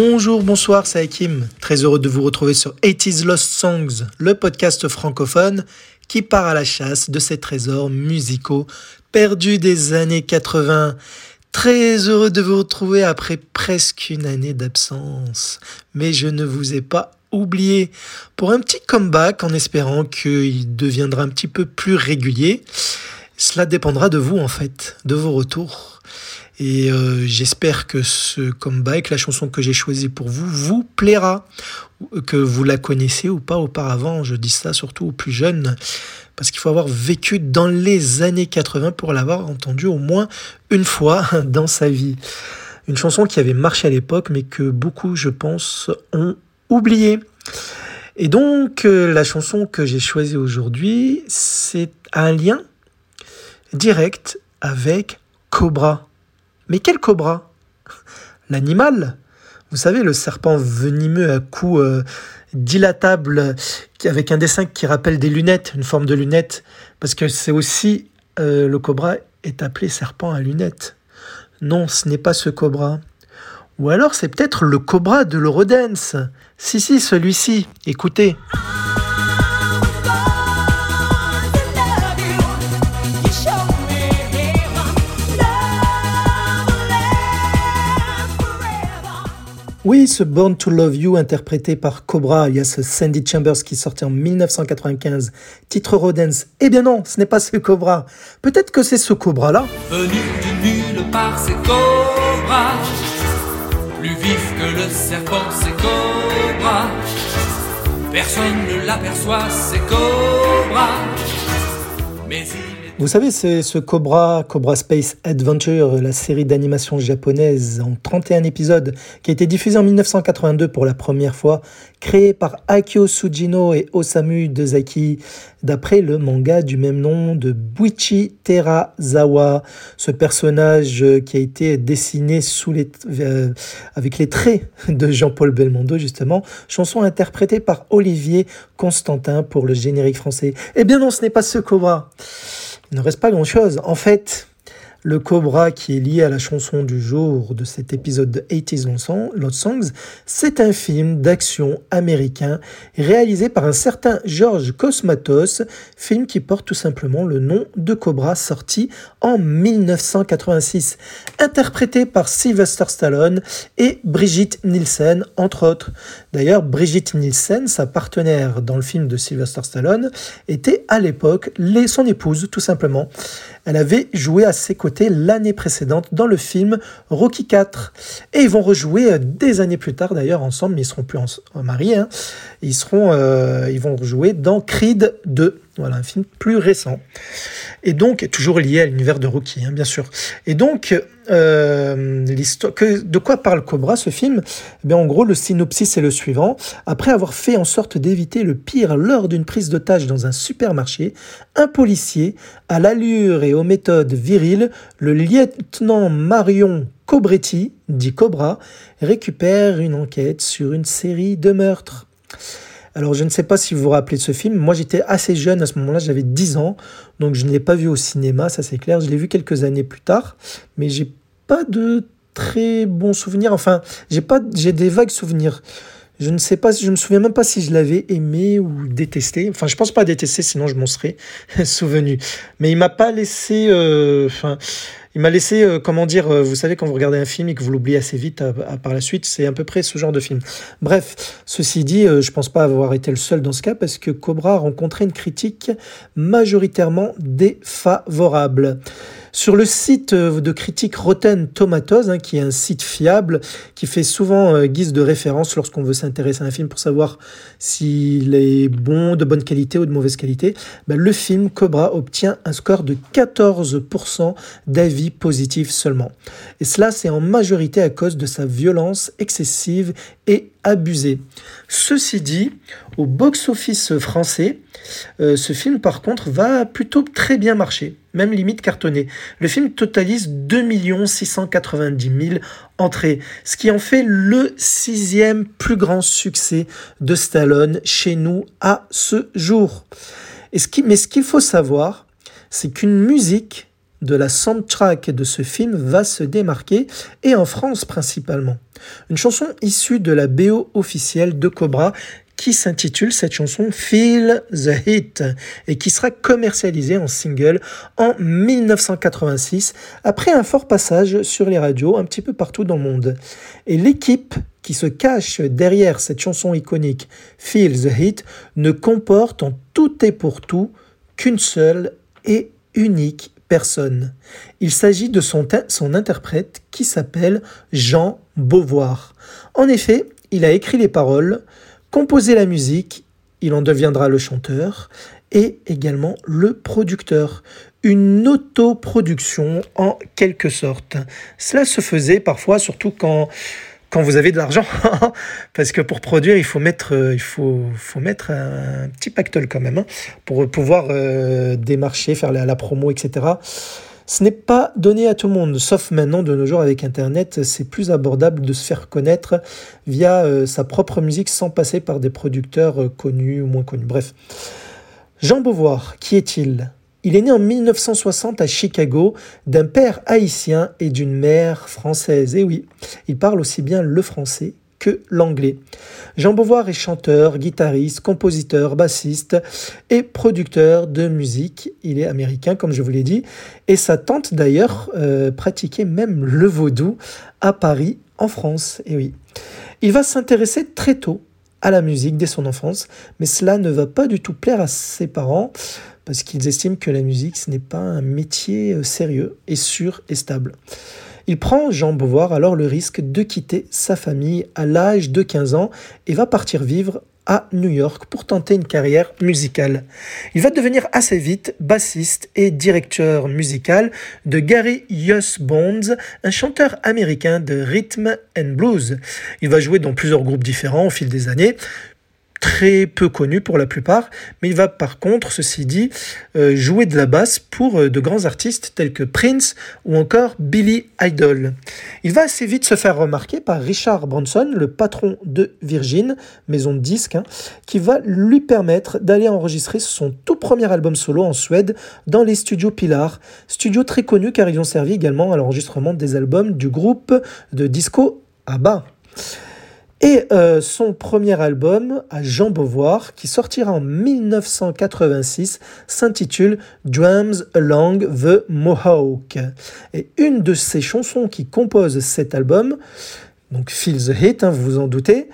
Bonjour, bonsoir, c'est Hakim. Très heureux de vous retrouver sur 80s Lost Songs, le podcast francophone qui part à la chasse de ces trésors musicaux perdus des années 80. Très heureux de vous retrouver après presque une année d'absence. Mais je ne vous ai pas oublié pour un petit comeback en espérant qu'il deviendra un petit peu plus régulier. Cela dépendra de vous en fait, de vos retours. Et euh, j'espère que ce comeback, la chanson que j'ai choisie pour vous, vous plaira. Que vous la connaissez ou pas auparavant. Je dis ça surtout aux plus jeunes. Parce qu'il faut avoir vécu dans les années 80 pour l'avoir entendu au moins une fois dans sa vie. Une chanson qui avait marché à l'époque, mais que beaucoup, je pense, ont oublié. Et donc, euh, la chanson que j'ai choisie aujourd'hui, c'est un lien direct avec Cobra. Mais quel cobra? L'animal? Vous savez, le serpent venimeux à cou euh, dilatable, avec un dessin qui rappelle des lunettes, une forme de lunette, parce que c'est aussi, euh, le cobra est appelé serpent à lunettes. Non, ce n'est pas ce cobra. Ou alors c'est peut-être le cobra de l'Eurodance. Si, si, celui-ci. Écoutez. Oui, ce Born to Love You interprété par Cobra, il y a ce Sandy Chambers qui sortait en 1995, titre Rodens. Eh bien non, ce n'est pas ce Cobra. Peut-être que c'est ce Cobra-là. Venu du nulle part, c'est Cobra. Plus vif que le serpent, c'est Cobra. Personne ne l'aperçoit, c'est Cobra. Mais il vous savez, c'est ce Cobra, Cobra Space Adventure, la série d'animation japonaise en 31 épisodes, qui a été diffusée en 1982 pour la première fois, créée par Akio Sujino et Osamu Dezaki, d'après le manga du même nom de Buichi Terazawa, ce personnage qui a été dessiné sous les, euh, avec les traits de Jean-Paul Belmondo, justement, chanson interprétée par Olivier Constantin pour le générique français. Eh bien non, ce n'est pas ce Cobra. Il ne reste pas grand-chose. En fait, le cobra qui est lié à la chanson du jour de cet épisode de 80s Lost Songs, c'est un film d'action américain réalisé par un certain George Cosmatos, film qui porte tout simplement le nom de Cobra sorti en 1986, interprété par Sylvester Stallone et Brigitte Nielsen entre autres. D'ailleurs, Brigitte Nielsen, sa partenaire dans le film de Sylvester Stallone, était à l'époque son épouse tout simplement. Elle avait joué à ses côtés l'année précédente dans le film Rocky IV. Et ils vont rejouer euh, des années plus tard d'ailleurs ensemble, mais ils seront plus mariés. Hein. Ils, euh, ils vont rejouer dans Creed 2. Voilà, un film plus récent. Et donc, toujours lié à l'univers de Rocky, hein, bien sûr. Et donc, euh, de quoi parle Cobra, ce film? Eh En gros, le synopsis est le suivant. Après avoir fait en sorte d'éviter le pire lors d'une prise d'otage dans un supermarché, un policier, à l'allure et aux méthodes viriles, le lieutenant Marion Cobretti, dit Cobra, récupère une enquête sur une série de meurtres. Alors je ne sais pas si vous vous rappelez de ce film. Moi j'étais assez jeune à ce moment-là, j'avais 10 ans, donc je ne l'ai pas vu au cinéma, ça c'est clair. Je l'ai vu quelques années plus tard, mais j'ai pas de très bons souvenirs. Enfin, j'ai pas, j'ai des vagues souvenirs. Je ne sais pas, je me souviens même pas si je l'avais aimé ou détesté. Enfin, je pense pas détester, sinon je m'en serais souvenu. Mais il m'a pas laissé. Euh, enfin, il m'a laissé, euh, comment dire, euh, vous savez, quand vous regardez un film et que vous l'oubliez assez vite par la suite, c'est à peu près ce genre de film. Bref, ceci dit, je pense pas avoir été le seul dans ce cas parce que Cobra a rencontré une critique majoritairement défavorable. Sur le site euh, de critique Rotten Tomatoes, hein, qui est un site fiable, qui fait souvent euh, guise de référence lorsqu'on veut s'intéresser à un film pour savoir s'il est bon, de bonne qualité ou de mauvaise qualité, ben, le film Cobra obtient un score de 14% d'avis positifs seulement. Et cela, c'est en majorité à cause de sa violence excessive et abusée. Ceci dit, au box-office français, euh, ce film par contre va plutôt très bien marcher, même limite cartonné. Le film totalise 2 690 000 entrées, ce qui en fait le sixième plus grand succès de Stallone chez nous à ce jour. Mais ce qu'il faut savoir, c'est qu'une musique de la soundtrack de ce film va se démarquer, et en France principalement. Une chanson issue de la BO officielle de Cobra qui s'intitule cette chanson Feel the Hit et qui sera commercialisée en single en 1986 après un fort passage sur les radios un petit peu partout dans le monde. Et l'équipe qui se cache derrière cette chanson iconique Feel the Hit ne comporte en tout et pour tout qu'une seule et unique personne. Il s'agit de son, son interprète qui s'appelle Jean Beauvoir. En effet, il a écrit les paroles, composé la musique, il en deviendra le chanteur, et également le producteur. Une autoproduction en quelque sorte. Cela se faisait parfois, surtout quand, quand vous avez de l'argent, parce que pour produire, il faut mettre, mettre un petit pactole quand même, hein, pour pouvoir euh, démarcher, faire la, promo, etc. Ce n'est pas donné à tout le monde, sauf maintenant de nos jours avec Internet, c'est plus abordable de se faire connaître via euh, sa propre musique sans passer par des producteurs euh, connus ou moins connus. Bref. Jean Beauvoir, qui est-il? Il est né en 1960 à Chicago d'un père haïtien et d'une mère française. Et oui, il parle aussi bien le français que l'anglais. Jean Beauvoir est chanteur, guitariste, compositeur, bassiste et producteur de musique. Il est américain, comme je vous l'ai dit, et sa tante d'ailleurs euh, pratiquait même le vaudou à Paris, en France. Et oui, il va s'intéresser très tôt à la musique dès son enfance, mais cela ne va pas du tout plaire à ses parents parce qu'ils estiment que la musique ce n'est pas un métier euh, sérieux et sûr et stable. Il prend Jean Beauvoir alors le risque de quitter sa famille à l'âge de 15 ans et va partir vivre à New York pour tenter une carrière musicale. Il va devenir assez vite bassiste et directeur musical de Gary Yoss Bonds, un chanteur américain de rhythm and blues. Il va jouer dans plusieurs groupes différents au fil des années, très peu connu pour la plupart, mais il va par contre, ceci dit, euh, jouer de la basse pour euh, de grands artistes tels que Prince ou encore Billy Idol. Il va assez vite se faire remarquer par Richard Branson, le patron de Virgin, maison de disques, hein, qui va lui permettre d'aller enregistrer son tout premier album solo en Suède dans les studios Pilar, studio très connu car ils ont servi également à l'enregistrement des albums du groupe de disco ABBA. Et euh, son premier album à Jean Beauvoir, qui sortira en 1986, s'intitule Drums Along the Mohawk. Et une de ces chansons qui composent cet album, donc Feel the Hit, hein, vous vous en doutez,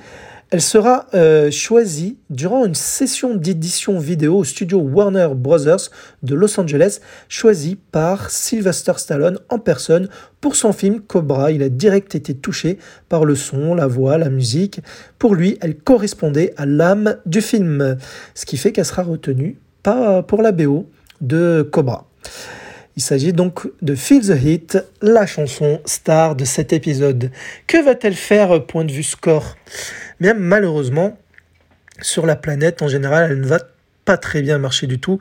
elle sera euh, choisie durant une session d'édition vidéo au studio Warner Brothers de Los Angeles, choisie par Sylvester Stallone en personne pour son film Cobra. Il a direct été touché par le son, la voix, la musique. Pour lui, elle correspondait à l'âme du film, ce qui fait qu'elle sera retenue pour la BO de Cobra. Il s'agit donc de Feel the Hit, la chanson star de cet épisode. Que va-t-elle faire point de vue score? Mais malheureusement, sur la planète en général, elle ne va pas très bien marcher du tout.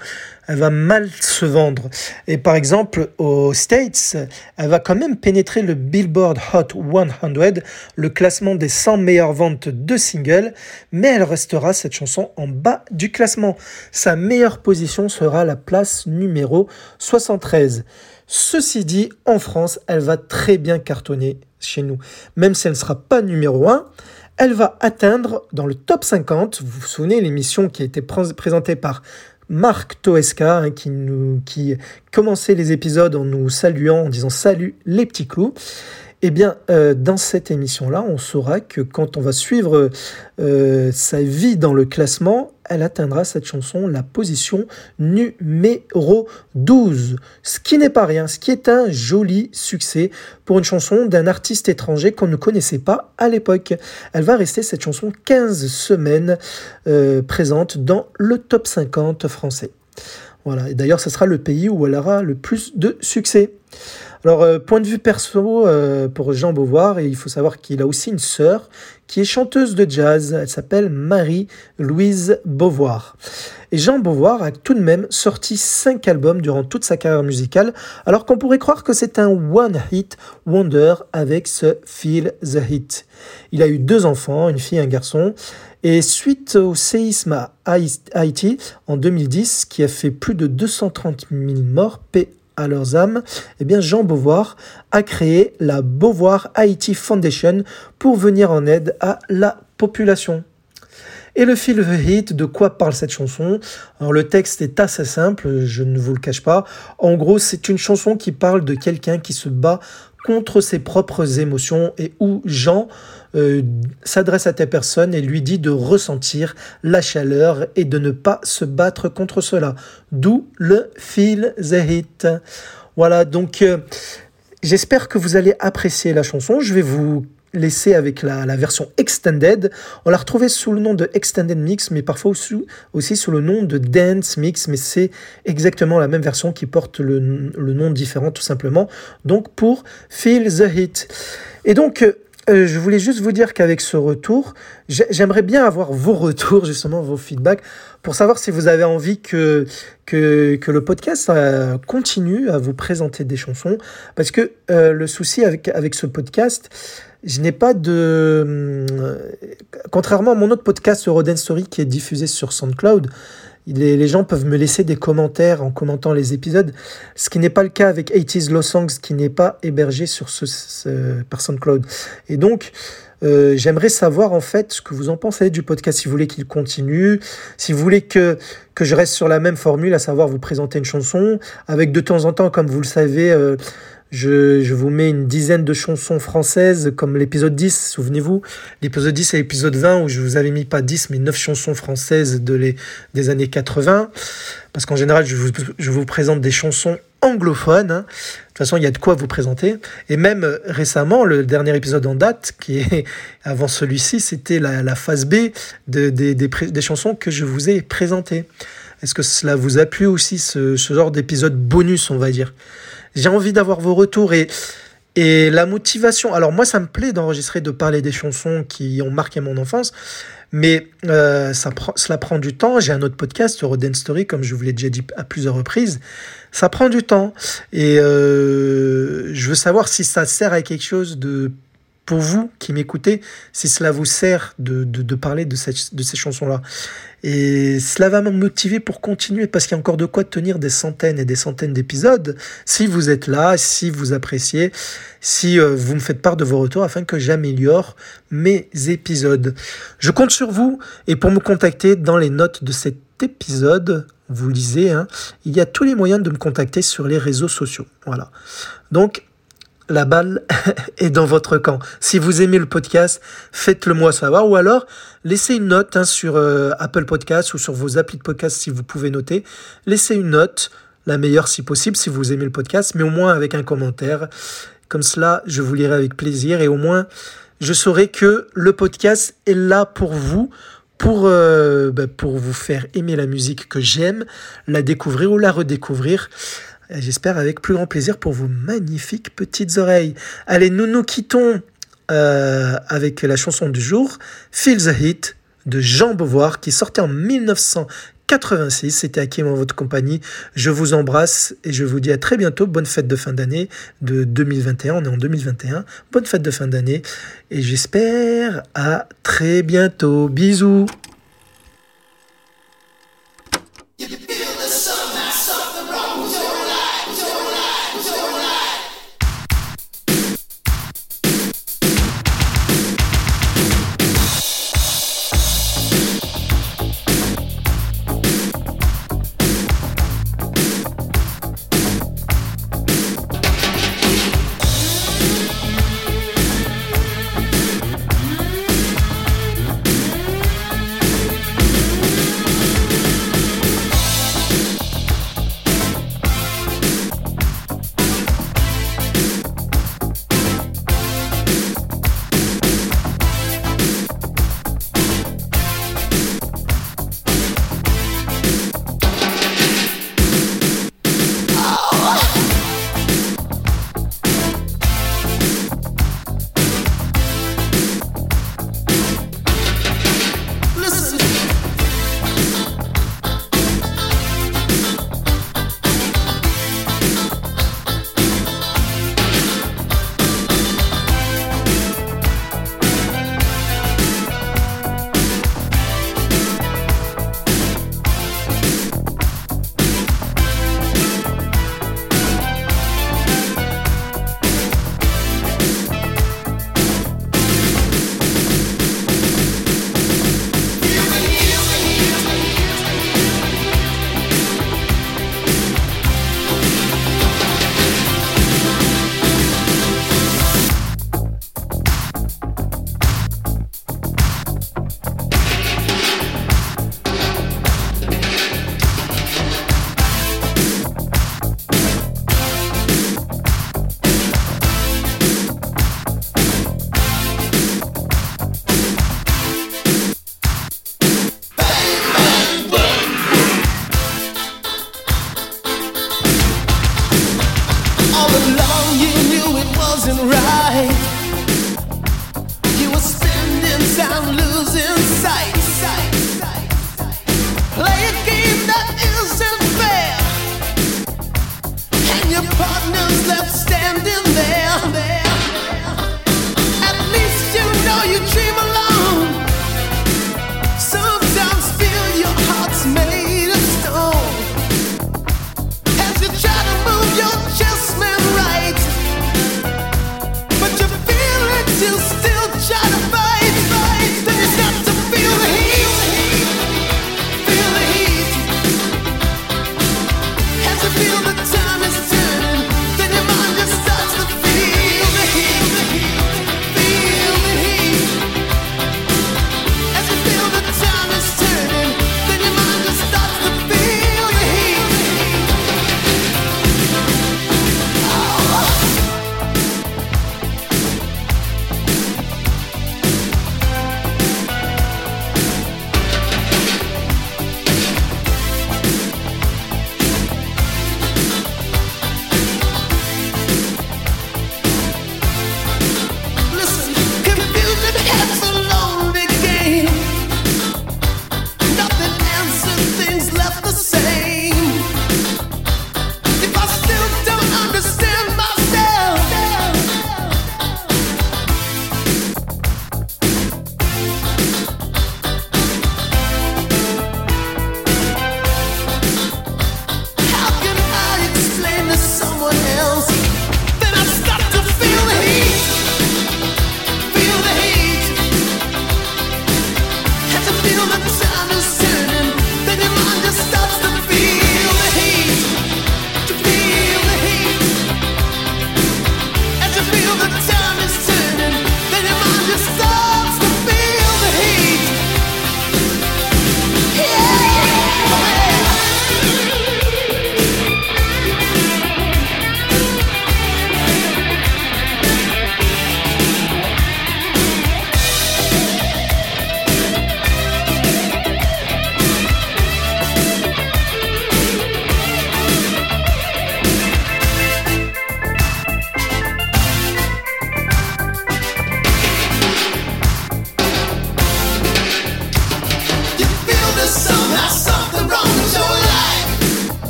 Elle va mal se vendre. Et par exemple, aux States, elle va quand même pénétrer le Billboard Hot 100, le classement des 100 meilleures ventes de singles, mais elle restera cette chanson en bas du classement. Sa meilleure position sera la place numéro 73. Ceci dit, en France, elle va très bien cartonner chez nous. Même si elle ne sera pas numéro 1, elle va atteindre dans le top 50, vous vous souvenez l'émission qui a été présentée par Marc Toesca, hein, qui, nous, qui commençait les épisodes en nous saluant, en disant salut les petits clous. Eh bien, euh, dans cette émission-là, on saura que quand on va suivre euh, sa vie dans le classement, elle atteindra cette chanson la position numéro 12. Ce qui n'est pas rien, ce qui est un joli succès pour une chanson d'un artiste étranger qu'on ne connaissait pas à l'époque. Elle va rester cette chanson 15 semaines euh, présente dans le top 50 français. Voilà, et d'ailleurs, ce sera le pays où elle aura le plus de succès. Alors, euh, point de vue perso euh, pour Jean Beauvoir, et il faut savoir qu'il a aussi une sœur qui est chanteuse de jazz. Elle s'appelle Marie-Louise Beauvoir. Et Jean Beauvoir a tout de même sorti cinq albums durant toute sa carrière musicale, alors qu'on pourrait croire que c'est un one-hit wonder avec ce Feel the Hit. Il a eu deux enfants, une fille et un garçon, et suite au séisme à Haïti en 2010, qui a fait plus de 230 000 morts, paix à leurs âmes, eh bien Jean Beauvoir a créé la Beauvoir Haiti Foundation pour venir en aide à la population. Et le fil The Hit, de quoi parle cette chanson? Alors le texte est assez simple, je ne vous le cache pas. En gros, c'est une chanson qui parle de quelqu'un qui se bat contre ses propres émotions et où Jean euh, s'adresse à ta personne et lui dit de ressentir la chaleur et de ne pas se battre contre cela. D'où le fil The. Voilà, donc euh, j'espère que vous allez apprécier la chanson. Je vais vous laisser avec la, version Extended. On l'a retrouvée sous le nom de Extended Mix, mais parfois aussi, sous le nom de Dance Mix, mais c'est exactement la même version qui porte le, le, nom différent tout simplement. Donc pour Feel the Hit. Et donc euh, je voulais juste vous dire qu'avec ce retour, j'aimerais bien avoir vos retours, justement, vos feedbacks, pour savoir si vous avez envie que, le podcast euh, continue à vous présenter des chansons. Parce que euh, le souci avec, avec ce podcast, je n'ai pas de... contrairement à mon autre podcast, Roden Story, qui est diffusé sur SoundCloud, les, gens peuvent me laisser des commentaires en commentant les épisodes, ce qui n'est pas le cas avec 80s Low Songs, qui n'est pas hébergé sur ce, ce par SoundCloud. Et donc, euh, j'aimerais savoir en fait ce que vous en pensez du podcast, si vous voulez qu'il continue, si vous voulez que, que je reste sur la même formule, à savoir vous présenter une chanson, avec de temps en temps, comme vous le savez, euh, je, vous mets une dizaine de chansons françaises, comme l'épisode 10, souvenez-vous. L'épisode 10 et l'épisode 20, où je vous avais mis pas 10, mais 9 chansons françaises de les, des années 80. Parce qu'en général, je vous, je vous, présente des chansons anglophones. Hein. De toute façon, il y a de quoi vous présenter. Et même euh, récemment, le dernier épisode en date, qui est avant celui-ci, c'était la, la, phase B de, des, des, des chansons que je vous ai présentées. Est-ce que cela vous a plu aussi, ce, ce genre d'épisode bonus, on va dire? J'ai envie d'avoir vos retours et, et la motivation. Alors moi, ça me plaît d'enregistrer, de parler des chansons qui ont marqué mon enfance, mais euh, ça cela prend du temps. J'ai un autre podcast, Roden Story, comme je vous l'ai déjà dit à plusieurs reprises. Ça prend du temps et euh, je veux savoir si ça sert à quelque chose de pour vous qui m'écoutez, si cela vous sert de, de, parler de, cette, de ces chansons-là. Et cela va me motiver pour continuer, parce qu'il y a encore de quoi tenir des centaines et des centaines d'épisodes, si vous êtes là, si vous appréciez, si euh, vous me faites part de vos retours, afin que j'améliore mes épisodes. Je compte sur vous, et pour me contacter dans les notes de cet épisode, vous lisez, hein, il y a tous les moyens de me contacter sur les réseaux sociaux. Voilà. Donc, la balle est dans votre camp. Si vous aimez le podcast, faites-le moi savoir ou alors laissez une note hein, sur euh, Apple Podcast ou sur vos applis de podcast si vous pouvez noter. Laissez une note, la meilleure si possible si vous aimez le podcast, mais au moins avec un commentaire. Comme cela, je vous lirai avec plaisir et au moins je saurai que le podcast est là pour vous. Pour, euh, bah, pour vous faire aimer la musique que j'aime, la découvrir ou la redécouvrir j'espère avec plus grand plaisir pour vos magnifiques petites oreilles. Allez, nous nous quittons euh, avec la chanson du jour, Feel the Hit de Jean Beauvoir, qui sortait en 1986. C'était qui en votre compagnie. Je vous embrasse et je vous dis à très bientôt. Bonne fête de fin d'année de 2021. On est en 2021. Bonne fête de fin d'année. Et j'espère à très bientôt. Bisous.